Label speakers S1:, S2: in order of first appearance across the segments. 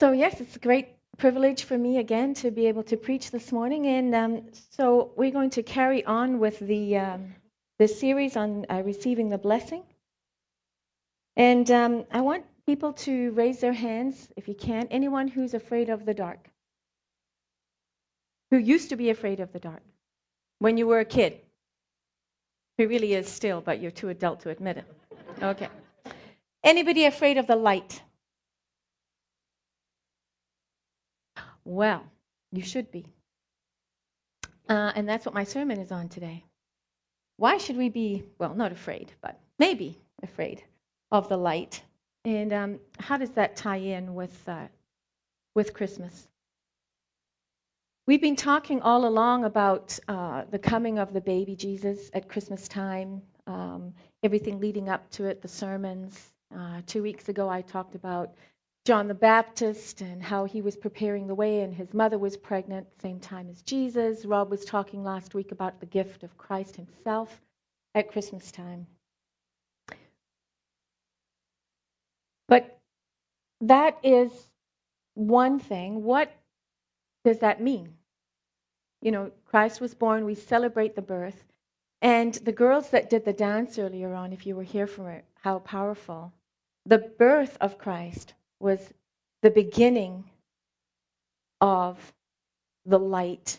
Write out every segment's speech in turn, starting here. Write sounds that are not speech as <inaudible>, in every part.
S1: So, yes, it's a great privilege for me again to be able to preach this morning. And um, so, we're going to carry on with the, um, the series on uh, receiving the blessing. And um, I want people to raise their hands, if you can, anyone who's afraid of the dark, who used to be afraid of the dark when you were a kid, who really is still, but you're too adult to admit it. Okay. Anybody afraid of the light? Well, you should be. Uh, and that's what my sermon is on today. Why should we be, well, not afraid, but maybe afraid of the light? And um, how does that tie in with, uh, with Christmas? We've been talking all along about uh, the coming of the baby Jesus at Christmas time, um, everything leading up to it, the sermons. Uh, two weeks ago, I talked about John the Baptist and how he was preparing the way, and his mother was pregnant same time as Jesus. Rob was talking last week about the gift of Christ himself at Christmas time. But that is one thing. What does that mean? You know, Christ was born, we celebrate the birth. And the girls that did the dance earlier on, if you were here for it, how powerful. The birth of Christ was the beginning of the light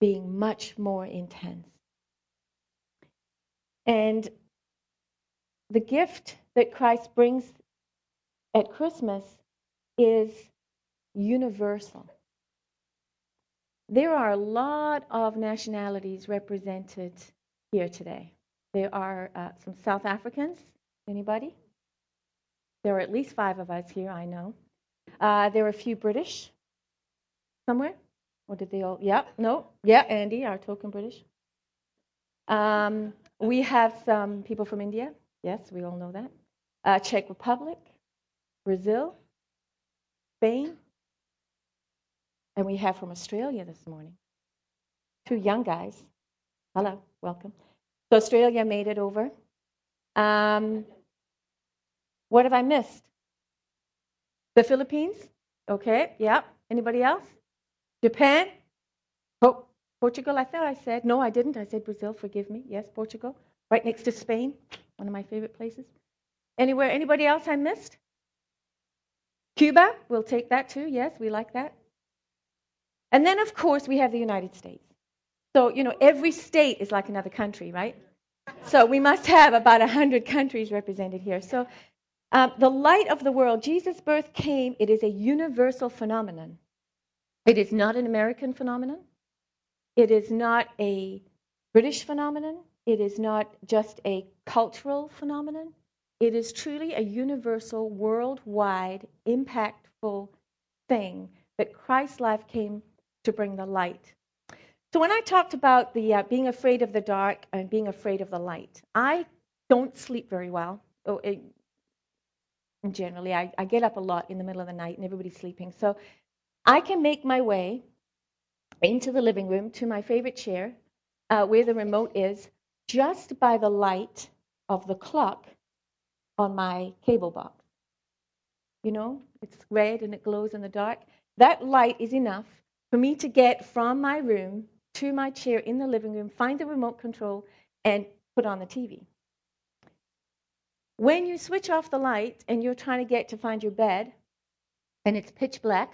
S1: being much more intense. And the gift that Christ brings at Christmas is universal. There are a lot of nationalities represented here today. There are uh, some South Africans. Anybody? There are at least five of us here, I know. Uh, there are a few British somewhere. Or did they all? Yeah, no. Yeah, Andy, our token British. Um, we have some people from India. Yes, we all know that. Uh, Czech Republic, Brazil, Spain, and we have from Australia this morning. Two young guys. Hello, welcome. So Australia made it over. Um, what have I missed? The Philippines? Okay, yeah. Anybody else? Japan? Oh, Portugal, I thought I said. No, I didn't. I said Brazil, forgive me. Yes, Portugal. Right next to Spain, one of my favorite places. Anywhere, anybody else I missed? Cuba, we'll take that too. Yes, we like that. And then, of course, we have the United States. So, you know, every state is like another country, right? So we must have about 100 countries represented here. So um, the light of the world, Jesus' birth came, it is a universal phenomenon. It is not an American phenomenon. It is not a British phenomenon. It is not just a cultural phenomenon. It is truly a universal, worldwide, impactful thing that Christ's life came to bring the light. So when I talked about the uh, being afraid of the dark and being afraid of the light, I don't sleep very well. Oh, it, generally. I, I get up a lot in the middle of the night and everybody's sleeping. So I can make my way into the living room to my favorite chair uh, where the remote is just by the light of the clock on my cable box. You know, it's red and it glows in the dark. That light is enough for me to get from my room to my chair in the living room, find the remote control, and put on the TV. When you switch off the light and you're trying to get to find your bed and it's pitch black,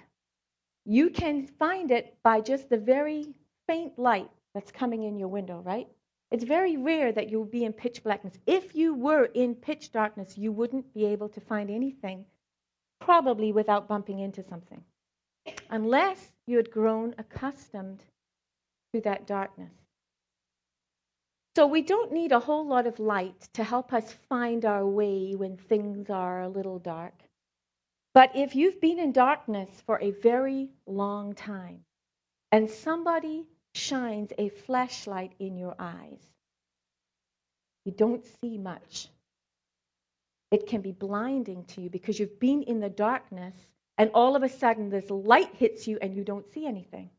S1: you can find it by just the very faint light that's coming in your window, right? It's very rare that you'll be in pitch blackness. If you were in pitch darkness, you wouldn't be able to find anything, probably without bumping into something, unless you had grown accustomed to that darkness. So we don't need a whole lot of light to help us find our way when things are a little dark. But if you've been in darkness for a very long time and somebody shines a flashlight in your eyes, you don't see much. It can be blinding to you because you've been in the darkness and all of a sudden this light hits you and you don't see anything.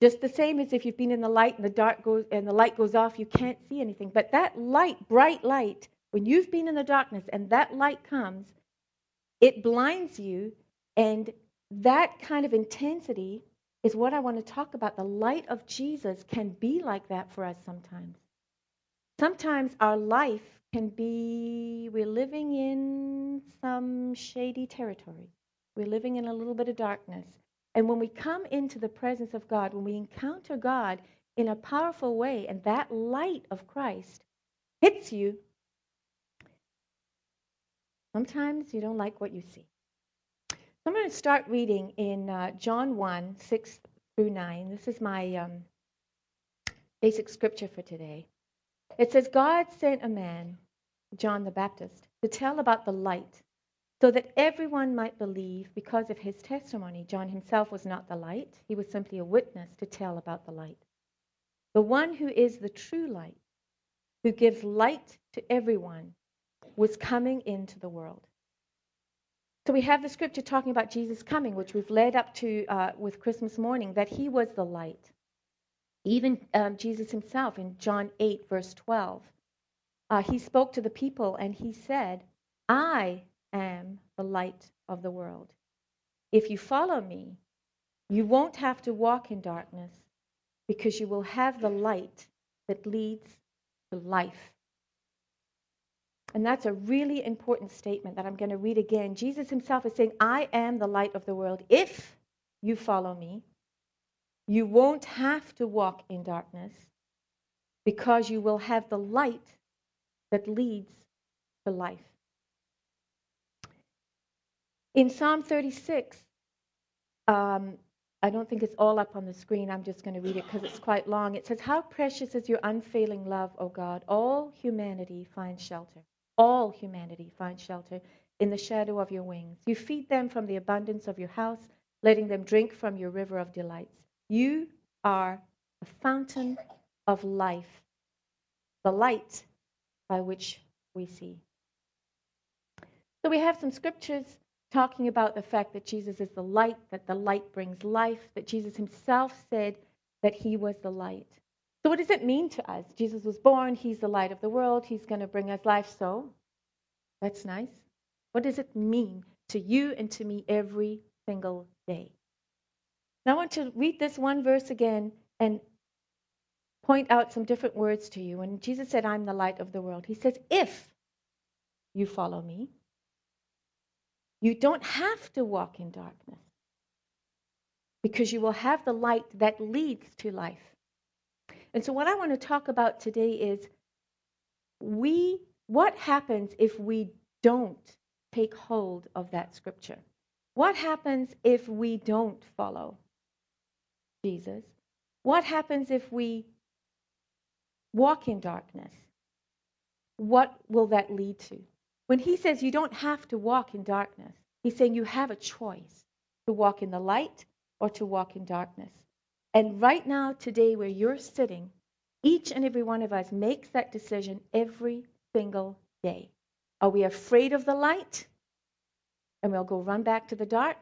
S1: Just the same as if you've been in the light and the dark goes and the light goes off, you can't see anything. But that light, bright light, when you've been in the darkness and that light comes, it blinds you and that kind of intensity is what I want to talk about. The light of Jesus can be like that for us sometimes. Sometimes our life can be, we're living in some shady territory. We're living in a little bit of darkness. And when we come into the presence of God, when we encounter God in a powerful way, and that light of Christ hits you, sometimes you don't like what you see. So I'm going to start reading in uh, John 1 6 through 9. This is my um, basic scripture for today. It says, God sent a man, John the Baptist, to tell about the light, so that everyone might believe because of his testimony. John himself was not the light, he was simply a witness to tell about the light. The one who is the true light, who gives light to everyone, was coming into the world. So we have the scripture talking about Jesus coming, which we've led up to uh, with Christmas morning, that he was the light. Even um, Jesus himself in John 8, verse 12, uh, he spoke to the people and he said, I am the light of the world. If you follow me, you won't have to walk in darkness because you will have the light that leads to life. And that's a really important statement that I'm going to read again. Jesus himself is saying, I am the light of the world. If you follow me, you won't have to walk in darkness because you will have the light that leads to life. In Psalm 36, um, I don't think it's all up on the screen. I'm just going to read it because it's quite long. It says, How precious is your unfailing love, O God! All humanity finds shelter. All humanity finds shelter in the shadow of your wings. You feed them from the abundance of your house, letting them drink from your river of delights. You are the fountain of life, the light by which we see. So we have some scriptures talking about the fact that Jesus is the light, that the light brings life, that Jesus himself said that he was the light. So, what does it mean to us? Jesus was born, he's the light of the world, he's going to bring us life. So, that's nice. What does it mean to you and to me every single day? Now, I want to read this one verse again and point out some different words to you. When Jesus said, I'm the light of the world, he says, If you follow me, you don't have to walk in darkness because you will have the light that leads to life. And so, what I want to talk about today is we, what happens if we don't take hold of that scripture? What happens if we don't follow Jesus? What happens if we walk in darkness? What will that lead to? When he says you don't have to walk in darkness, he's saying you have a choice to walk in the light or to walk in darkness. And right now, today, where you're sitting, each and every one of us makes that decision every single day. Are we afraid of the light and we'll go run back to the dark?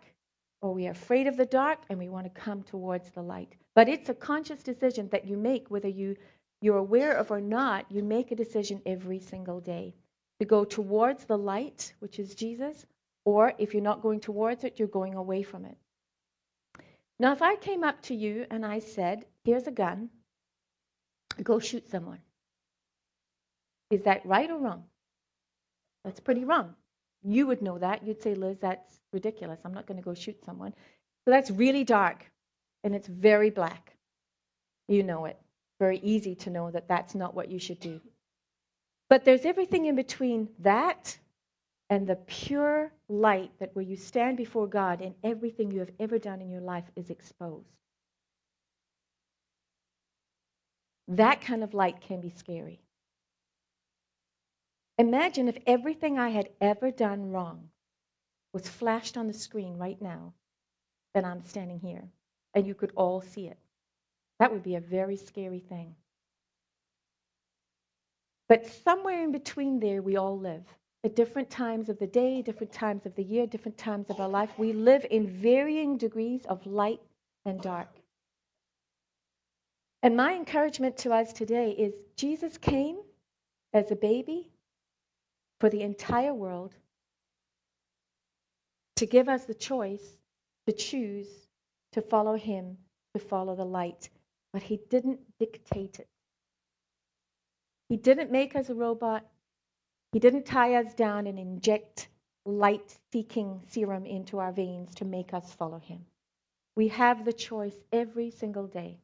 S1: Or we are afraid of the dark and we want to come towards the light? But it's a conscious decision that you make, whether you, you're aware of or not, you make a decision every single day to go towards the light, which is Jesus, or if you're not going towards it, you're going away from it. Now, if I came up to you and I said, Here's a gun, go shoot someone, is that right or wrong? That's pretty wrong. You would know that. You'd say, Liz, that's ridiculous. I'm not going to go shoot someone. So that's really dark and it's very black. You know it. Very easy to know that that's not what you should do. But there's everything in between that and the pure light that where you stand before God and everything you have ever done in your life is exposed. That kind of light can be scary. Imagine if everything I had ever done wrong was flashed on the screen right now, and I'm standing here, and you could all see it. That would be a very scary thing. But somewhere in between there, we all live. At different times of the day, different times of the year, different times of our life, we live in varying degrees of light and dark. And my encouragement to us today is Jesus came as a baby for the entire world to give us the choice to choose to follow him, to follow the light. But he didn't dictate it. He didn't make us a robot. He didn't tie us down and inject light seeking serum into our veins to make us follow him. We have the choice every single day.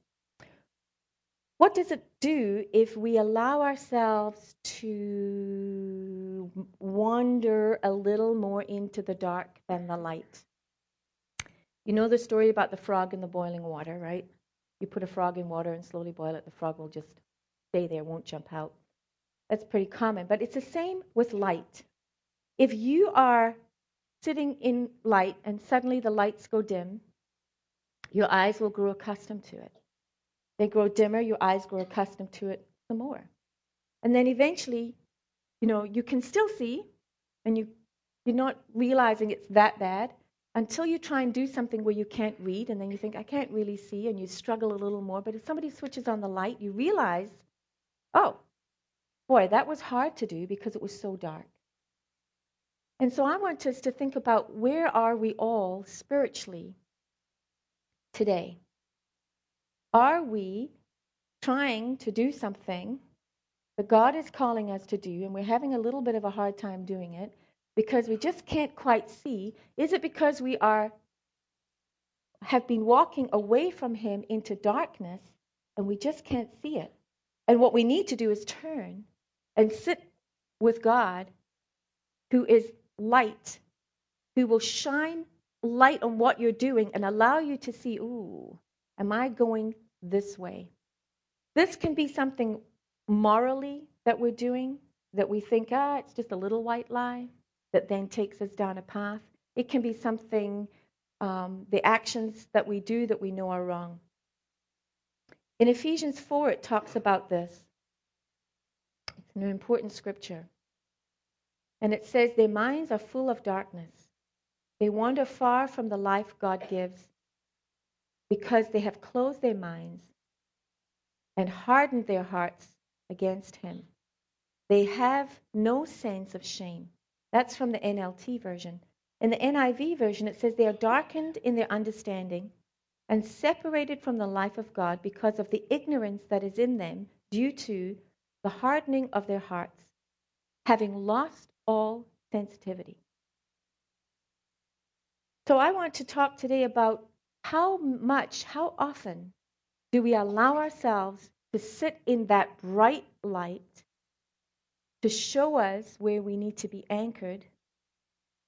S1: What does it do if we allow ourselves to wander a little more into the dark than the light? You know the story about the frog in the boiling water, right? You put a frog in water and slowly boil it, the frog will just stay there, won't jump out. That's pretty common, but it's the same with light. If you are sitting in light and suddenly the lights go dim, your eyes will grow accustomed to it. They grow dimmer, your eyes grow accustomed to it some more. And then eventually, you know, you can still see and you you're not realizing it's that bad until you try and do something where you can't read and then you think I can't really see and you struggle a little more, but if somebody switches on the light, you realize, oh, boy, that was hard to do because it was so dark. And so I want us to think about where are we all spiritually today? Are we trying to do something that God is calling us to do, and we're having a little bit of a hard time doing it because we just can't quite see? Is it because we are have been walking away from Him into darkness and we just can't see it? And what we need to do is turn and sit with God, who is light, who will shine light on what you're doing and allow you to see, ooh, am I going this way. This can be something morally that we're doing that we think, ah, it's just a little white lie that then takes us down a path. It can be something, um, the actions that we do that we know are wrong. In Ephesians 4, it talks about this. It's an important scripture. And it says, Their minds are full of darkness. They wander far from the life God gives because they have closed their minds and hardened their hearts against him. They have no sense of shame. That's from the NLT version. In the NIV version, it says they are darkened in their understanding and separated from the life of God because of the ignorance that is in them due to the hardening of their hearts, having lost all sensitivity. So, I want to talk today about how much, how often do we allow ourselves to sit in that bright light to show us where we need to be anchored,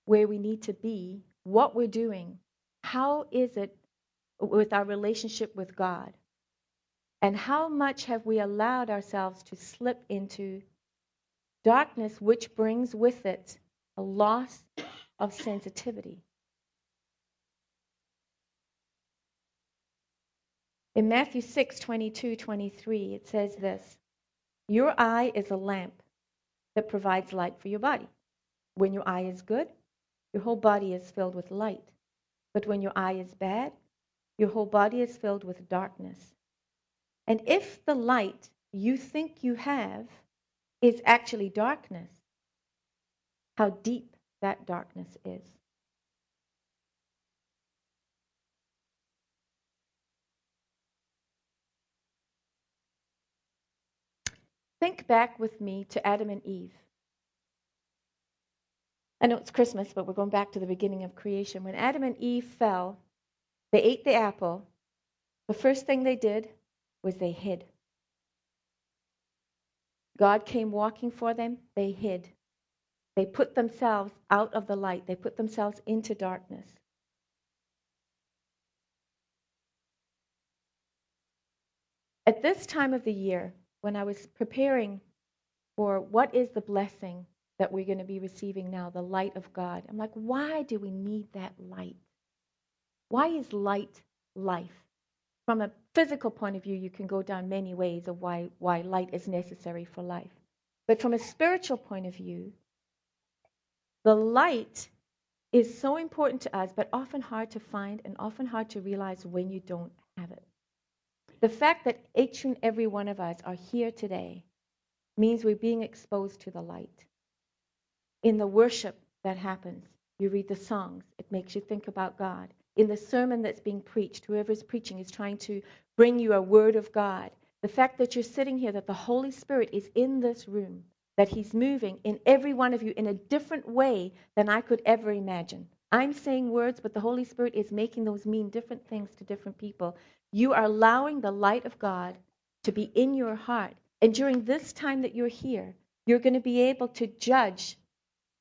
S1: where we need to be, what we're doing? How is it with our relationship with God? And how much have we allowed ourselves to slip into darkness, which brings with it a loss of sensitivity? In Matthew 6 22 23, it says this Your eye is a lamp that provides light for your body. When your eye is good, your whole body is filled with light. But when your eye is bad, your whole body is filled with darkness. And if the light you think you have is actually darkness, how deep that darkness is. Think back with me to Adam and Eve. I know it's Christmas, but we're going back to the beginning of creation. When Adam and Eve fell, they ate the apple. The first thing they did was they hid. God came walking for them, they hid. They put themselves out of the light, they put themselves into darkness. At this time of the year, when I was preparing for what is the blessing that we're going to be receiving now, the light of God, I'm like, why do we need that light? Why is light life? From a physical point of view, you can go down many ways of why, why light is necessary for life. But from a spiritual point of view, the light is so important to us, but often hard to find and often hard to realize when you don't have it. The fact that each and every one of us are here today means we're being exposed to the light. In the worship that happens, you read the songs, it makes you think about God. In the sermon that's being preached, whoever is preaching is trying to bring you a word of God. The fact that you're sitting here, that the Holy Spirit is in this room, that He's moving in every one of you in a different way than I could ever imagine. I'm saying words, but the Holy Spirit is making those mean different things to different people. You are allowing the light of God to be in your heart. And during this time that you're here, you're going to be able to judge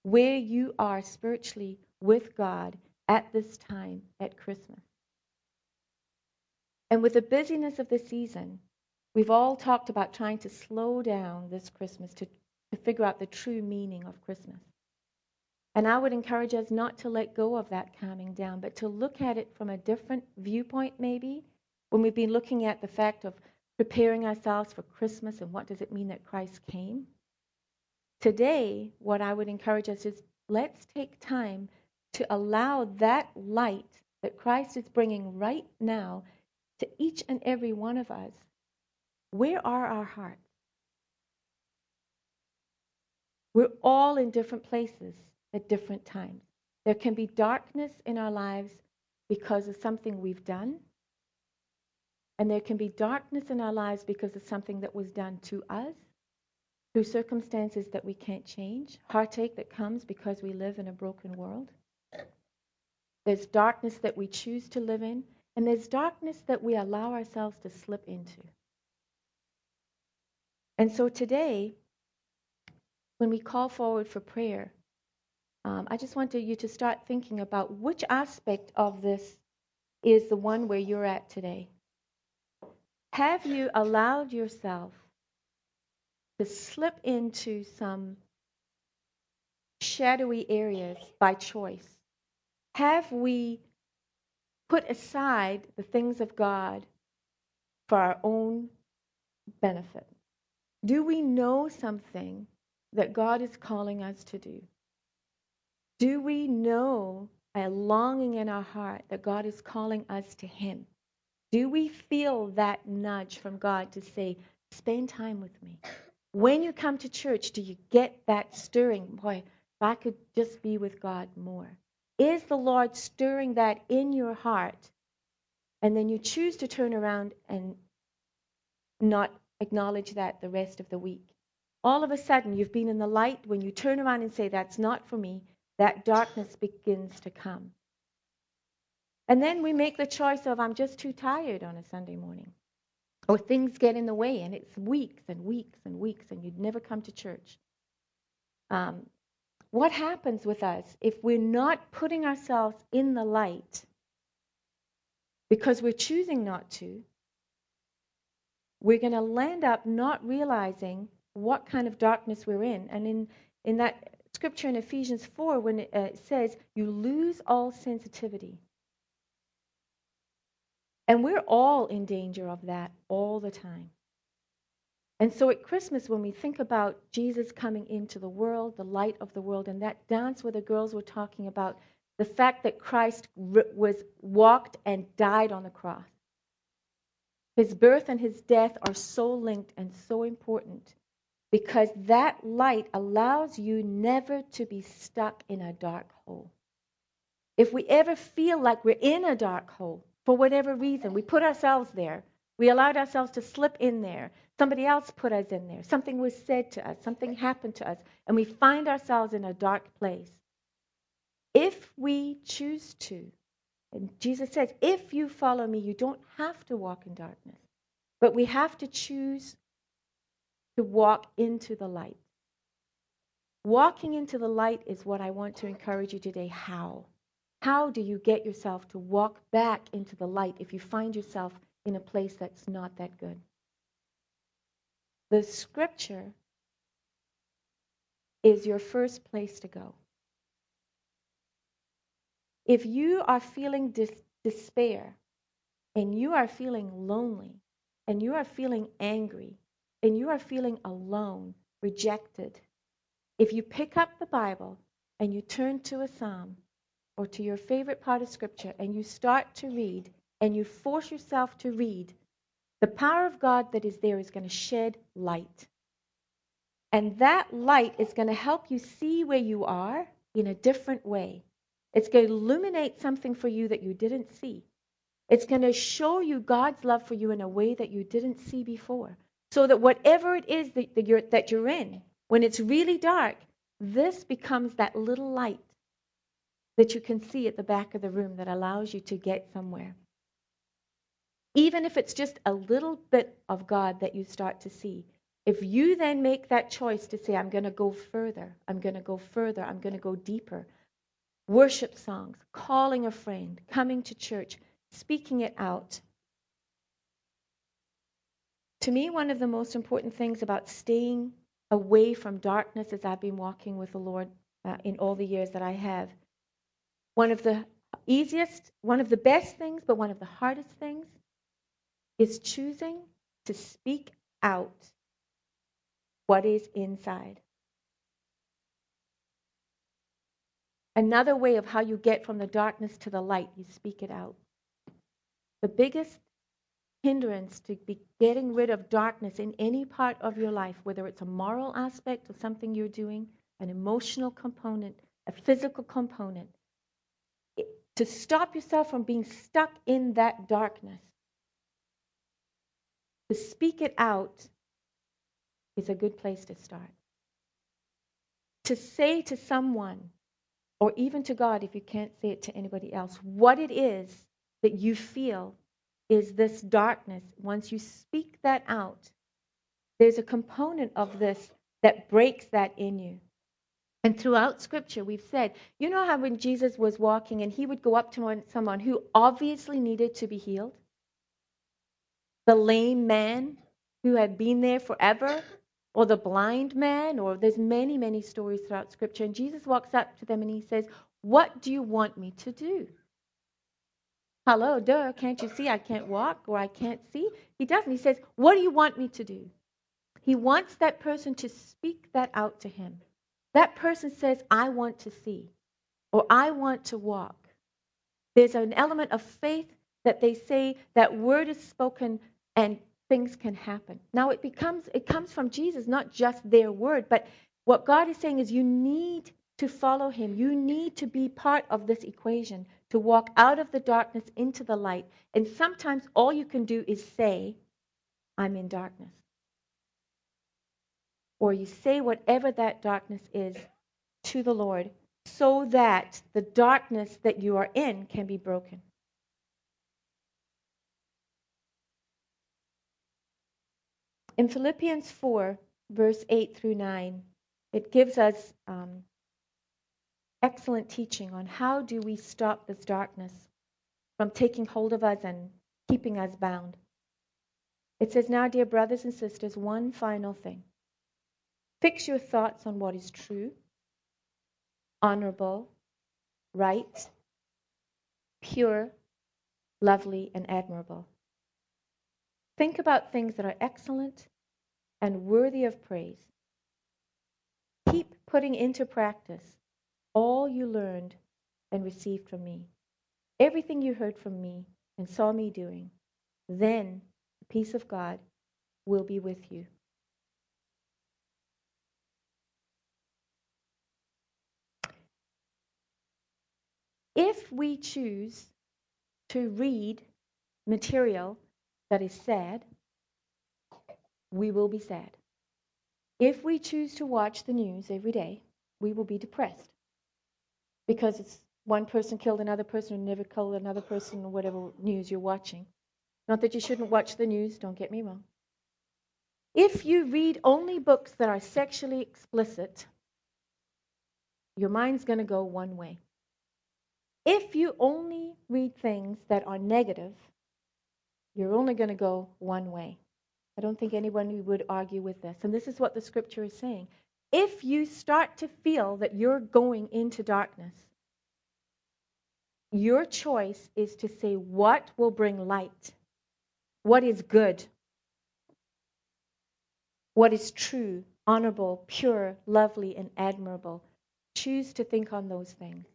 S1: where you are spiritually with God at this time at Christmas. And with the busyness of the season, we've all talked about trying to slow down this Christmas to, to figure out the true meaning of Christmas. And I would encourage us not to let go of that calming down, but to look at it from a different viewpoint, maybe, when we've been looking at the fact of preparing ourselves for Christmas and what does it mean that Christ came. Today, what I would encourage us is let's take time to allow that light that Christ is bringing right now to each and every one of us. Where are our hearts? We're all in different places at different times. There can be darkness in our lives because of something we've done. And there can be darkness in our lives because of something that was done to us, through circumstances that we can't change, heartache that comes because we live in a broken world. There's darkness that we choose to live in, and there's darkness that we allow ourselves to slip into. And so today, when we call forward for prayer, um, I just wanted you to start thinking about which aspect of this is the one where you're at today. Have you allowed yourself to slip into some shadowy areas by choice? Have we put aside the things of God for our own benefit? Do we know something that God is calling us to do? Do we know a longing in our heart that God is calling us to Him? Do we feel that nudge from God to say, spend time with me? When you come to church, do you get that stirring? Boy, if I could just be with God more. Is the Lord stirring that in your heart? And then you choose to turn around and not acknowledge that the rest of the week. All of a sudden, you've been in the light. When you turn around and say, That's not for me, that darkness begins to come. And then we make the choice of, I'm just too tired on a Sunday morning. Or things get in the way, and it's weeks and weeks and weeks, and you'd never come to church. Um, what happens with us if we're not putting ourselves in the light because we're choosing not to? We're going to land up not realizing what kind of darkness we're in. And in, in that scripture in Ephesians 4 when it, uh, it says, you lose all sensitivity. And we're all in danger of that all the time. And so at Christmas, when we think about Jesus coming into the world, the light of the world, and that dance where the girls were talking about the fact that Christ was walked and died on the cross. His birth and his death are so linked and so important because that light allows you never to be stuck in a dark hole. If we ever feel like we're in a dark hole, for whatever reason, we put ourselves there, we allowed ourselves to slip in there, somebody else put us in there, something was said to us, something happened to us, and we find ourselves in a dark place. If we choose to, and Jesus says, if you follow me, you don't have to walk in darkness, but we have to choose to walk into the light. Walking into the light is what I want to encourage you today. How? How do you get yourself to walk back into the light if you find yourself in a place that's not that good? The scripture is your first place to go. If you are feeling dis- despair and you are feeling lonely and you are feeling angry and you are feeling alone, rejected, if you pick up the Bible and you turn to a psalm or to your favorite part of Scripture and you start to read and you force yourself to read, the power of God that is there is going to shed light. And that light is going to help you see where you are in a different way. It's going to illuminate something for you that you didn't see. It's going to show you God's love for you in a way that you didn't see before. So that whatever it is that, that, you're, that you're in, when it's really dark, this becomes that little light that you can see at the back of the room that allows you to get somewhere. Even if it's just a little bit of God that you start to see. If you then make that choice to say, I'm going to go further, I'm going to go further, I'm going to go deeper, worship songs, calling a friend, coming to church, speaking it out. To me, one of the most important things about staying away from darkness as I've been walking with the Lord uh, in all the years that I have, one of the easiest, one of the best things, but one of the hardest things is choosing to speak out what is inside. Another way of how you get from the darkness to the light, you speak it out. The biggest hindrance to be getting rid of darkness in any part of your life, whether it's a moral aspect of something you're doing, an emotional component, a physical component, to stop yourself from being stuck in that darkness, to speak it out is a good place to start. To say to someone, or even to God if you can't say it to anybody else, what it is that you feel is this darkness. Once you speak that out, there's a component of this that breaks that in you. And throughout scripture, we've said, you know how when Jesus was walking and he would go up to someone who obviously needed to be healed? The lame man who had been there forever, or the blind man, or there's many, many stories throughout scripture. And Jesus walks up to them and he says, What do you want me to do? Hello, duh, can't you see I can't walk or I can't see? He doesn't. He says, What do you want me to do? He wants that person to speak that out to him. That person says, I want to see or I want to walk. There's an element of faith that they say that word is spoken and things can happen. Now it becomes it comes from Jesus, not just their word, but what God is saying is you need to follow him. You need to be part of this equation to walk out of the darkness into the light. And sometimes all you can do is say, I'm in darkness. Or you say whatever that darkness is to the Lord so that the darkness that you are in can be broken. In Philippians 4, verse 8 through 9, it gives us um, excellent teaching on how do we stop this darkness from taking hold of us and keeping us bound. It says, Now, dear brothers and sisters, one final thing. Fix your thoughts on what is true, honorable, right, pure, lovely, and admirable. Think about things that are excellent and worthy of praise. Keep putting into practice all you learned and received from me, everything you heard from me and saw me doing. Then the peace of God will be with you. If we choose to read material that is sad, we will be sad. If we choose to watch the news every day, we will be depressed because it's one person killed another person who never killed another person or whatever news you're watching. Not that you shouldn't watch the news, don't get me wrong. If you read only books that are sexually explicit, your mind's going to go one way. If you only read things that are negative, you're only going to go one way. I don't think anyone would argue with this. And this is what the scripture is saying. If you start to feel that you're going into darkness, your choice is to say, What will bring light? What is good? What is true, honorable, pure, lovely, and admirable? Choose to think on those things.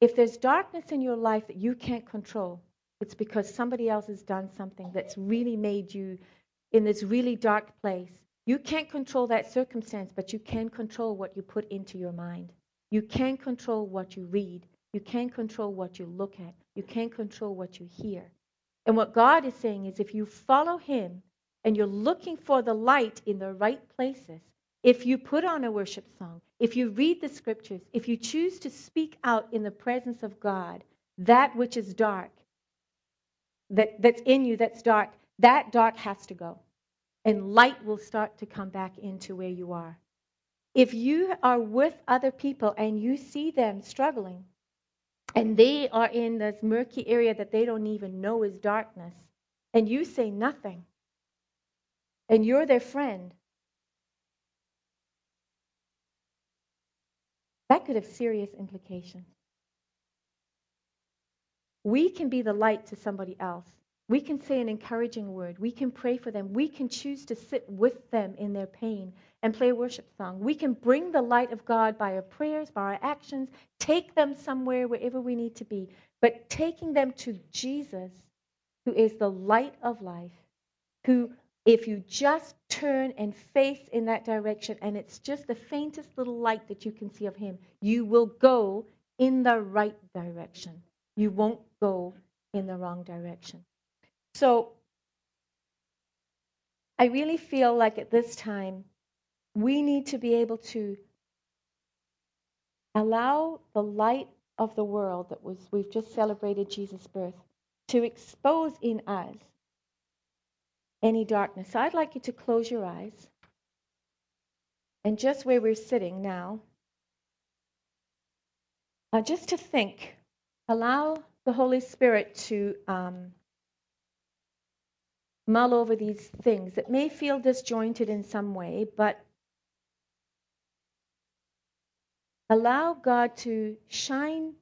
S1: If there's darkness in your life that you can't control, it's because somebody else has done something that's really made you in this really dark place. You can't control that circumstance, but you can control what you put into your mind. You can control what you read. You can't control what you look at. You can't control what you hear. And what God is saying is if you follow Him and you're looking for the light in the right places, if you put on a worship song, if you read the scriptures, if you choose to speak out in the presence of God, that which is dark, that, that's in you that's dark, that dark has to go. And light will start to come back into where you are. If you are with other people and you see them struggling, and they are in this murky area that they don't even know is darkness, and you say nothing, and you're their friend, that could have serious implications. We can be the light to somebody else. We can say an encouraging word. We can pray for them. We can choose to sit with them in their pain and play a worship song. We can bring the light of God by our prayers, by our actions, take them somewhere, wherever we need to be. But taking them to Jesus, who is the light of life, who, if you just turn and face in that direction, and it's just the faintest little light that you can see of Him, you will go in the right direction. You won't go in the wrong direction. So, I really feel like at this time, we need to be able to allow the light of the world that was we've just celebrated Jesus' birth to expose in us any darkness. So I'd like you to close your eyes. And just where we're sitting now, uh, just to think, allow the Holy Spirit to um, mull over these things. It may feel disjointed in some way, but Allow God to shine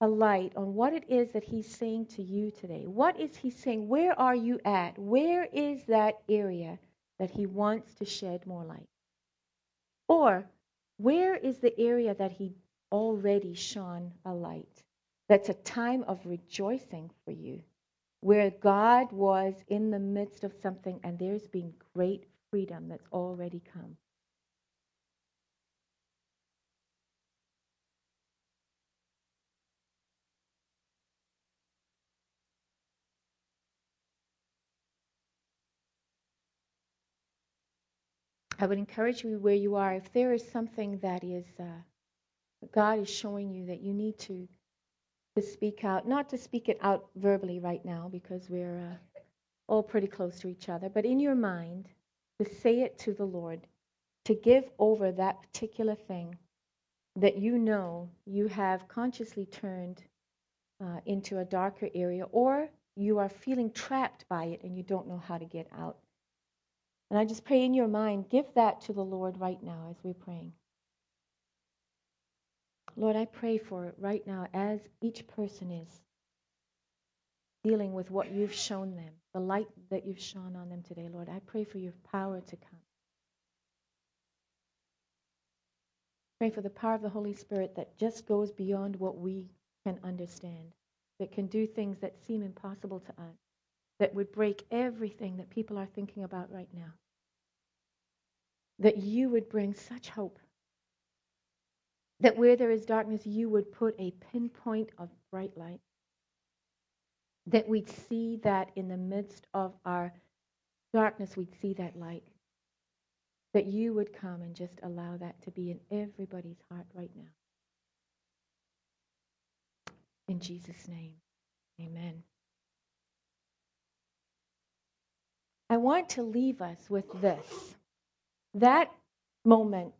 S1: a light on what it is that He's saying to you today. What is He saying? Where are you at? Where is that area that He wants to shed more light? Or where is the area that He already shone a light? That's a time of rejoicing for you, where God was in the midst of something and there's been great freedom that's already come. I would encourage you where you are, if there is something that is uh, God is showing you that you need to to speak out, not to speak it out verbally right now because we're uh, all pretty close to each other, but in your mind to say it to the Lord, to give over that particular thing that you know you have consciously turned uh, into a darker area, or you are feeling trapped by it and you don't know how to get out. And I just pray in your mind, give that to the Lord right now as we're praying. Lord, I pray for it right now as each person is dealing with what you've shown them, the light that you've shone on them today, Lord. I pray for your power to come. Pray for the power of the Holy Spirit that just goes beyond what we can understand, that can do things that seem impossible to us, that would break everything that people are thinking about right now that you would bring such hope. That where there is darkness, you would put a pinpoint of bright light. That we'd see that in the midst of our darkness, we'd see that light. That you would come and just allow that to be in everybody's heart right now. In Jesus' name, amen. I want to leave us with this. That moment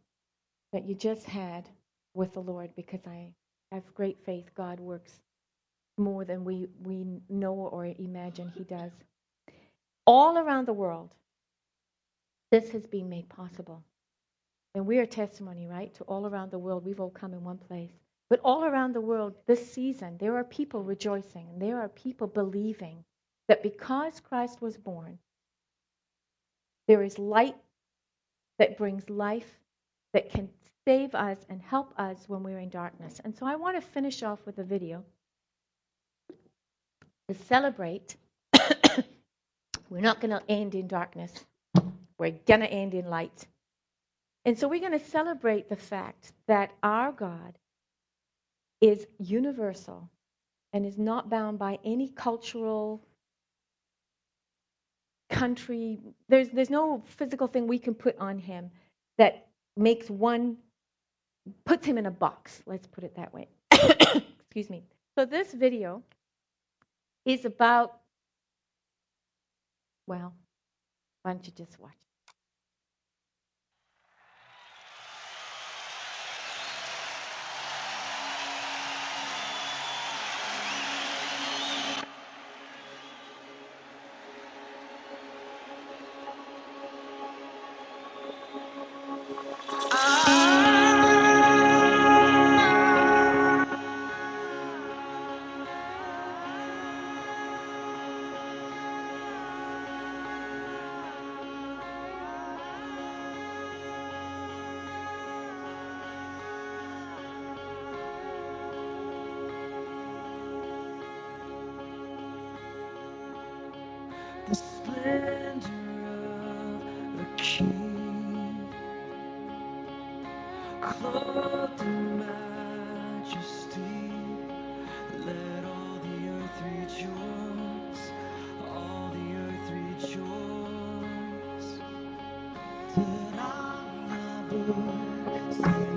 S1: that you just had with the Lord, because I have great faith God works more than we, we know or imagine He does. All around the world, this has been made possible. And we are testimony, right? To all around the world, we've all come in one place. But all around the world, this season, there are people rejoicing and there are people believing that because Christ was born, there is light that brings life, that can save us and help us when we're in darkness. And so I want to finish off with a video to celebrate. <coughs> we're not going to end in darkness, we're going to end in light. And so we're going to celebrate the fact that our God is universal and is not bound by any cultural country. There's, there's no physical thing we can put on him that makes one puts him in a box. Let's put it that way. <coughs> Excuse me. So this video is about, well, why don't you just watch
S2: terangnya bulan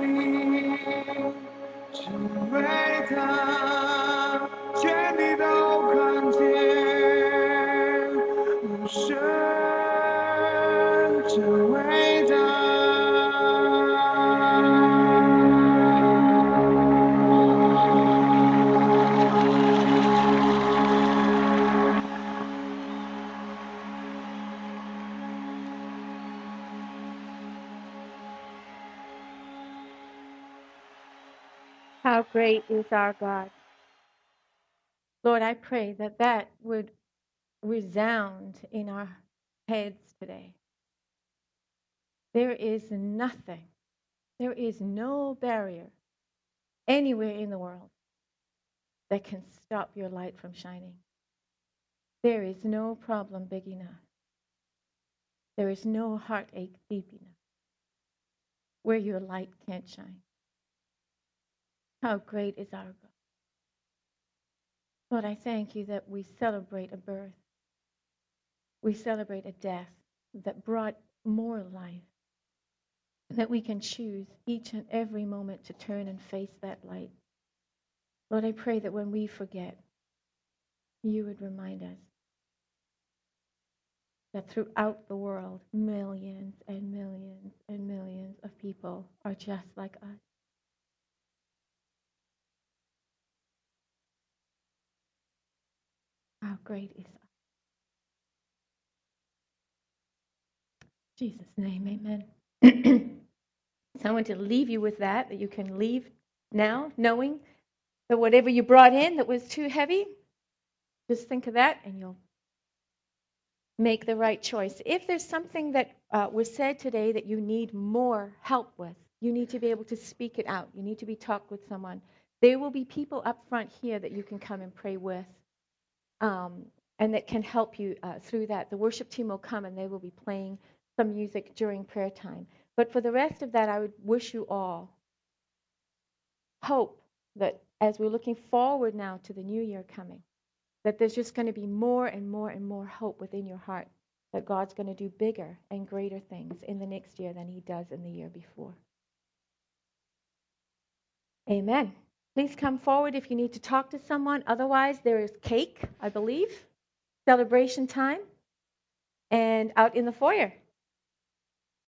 S2: Mm-hmm. How great is our God.
S1: Lord, I pray that that would resound in our heads today. There is nothing, there is no barrier anywhere in the world that can stop your light from shining. There is no problem big enough. There is no heartache deep enough where your light can't shine. How great is our God. Lord, I thank you that we celebrate a birth. We celebrate a death that brought more life. That we can choose each and every moment to turn and face that light. Lord, I pray that when we forget, you would remind us that throughout the world, millions and millions and millions of people are just like us. Great is Jesus' name, amen. <clears throat> so I want to leave you with that, that you can leave now knowing that whatever you brought in that was too heavy, just think of that and you'll make the right choice. If there's something that uh, was said today that you need more help with, you need to be able to speak it out. You need to be talked with someone. There will be people up front here that you can come and pray with um, and that can help you uh, through that. The worship team will come and they will be playing some music during prayer time. But for the rest of that, I would wish you all hope that as we're looking forward now to the new year coming, that there's just going to be more and more and more hope within your heart that God's going to do bigger and greater things in the next year than he does in the year before. Amen. Please come forward if you need to talk to someone. Otherwise, there is cake, I believe, celebration time, and out in the foyer.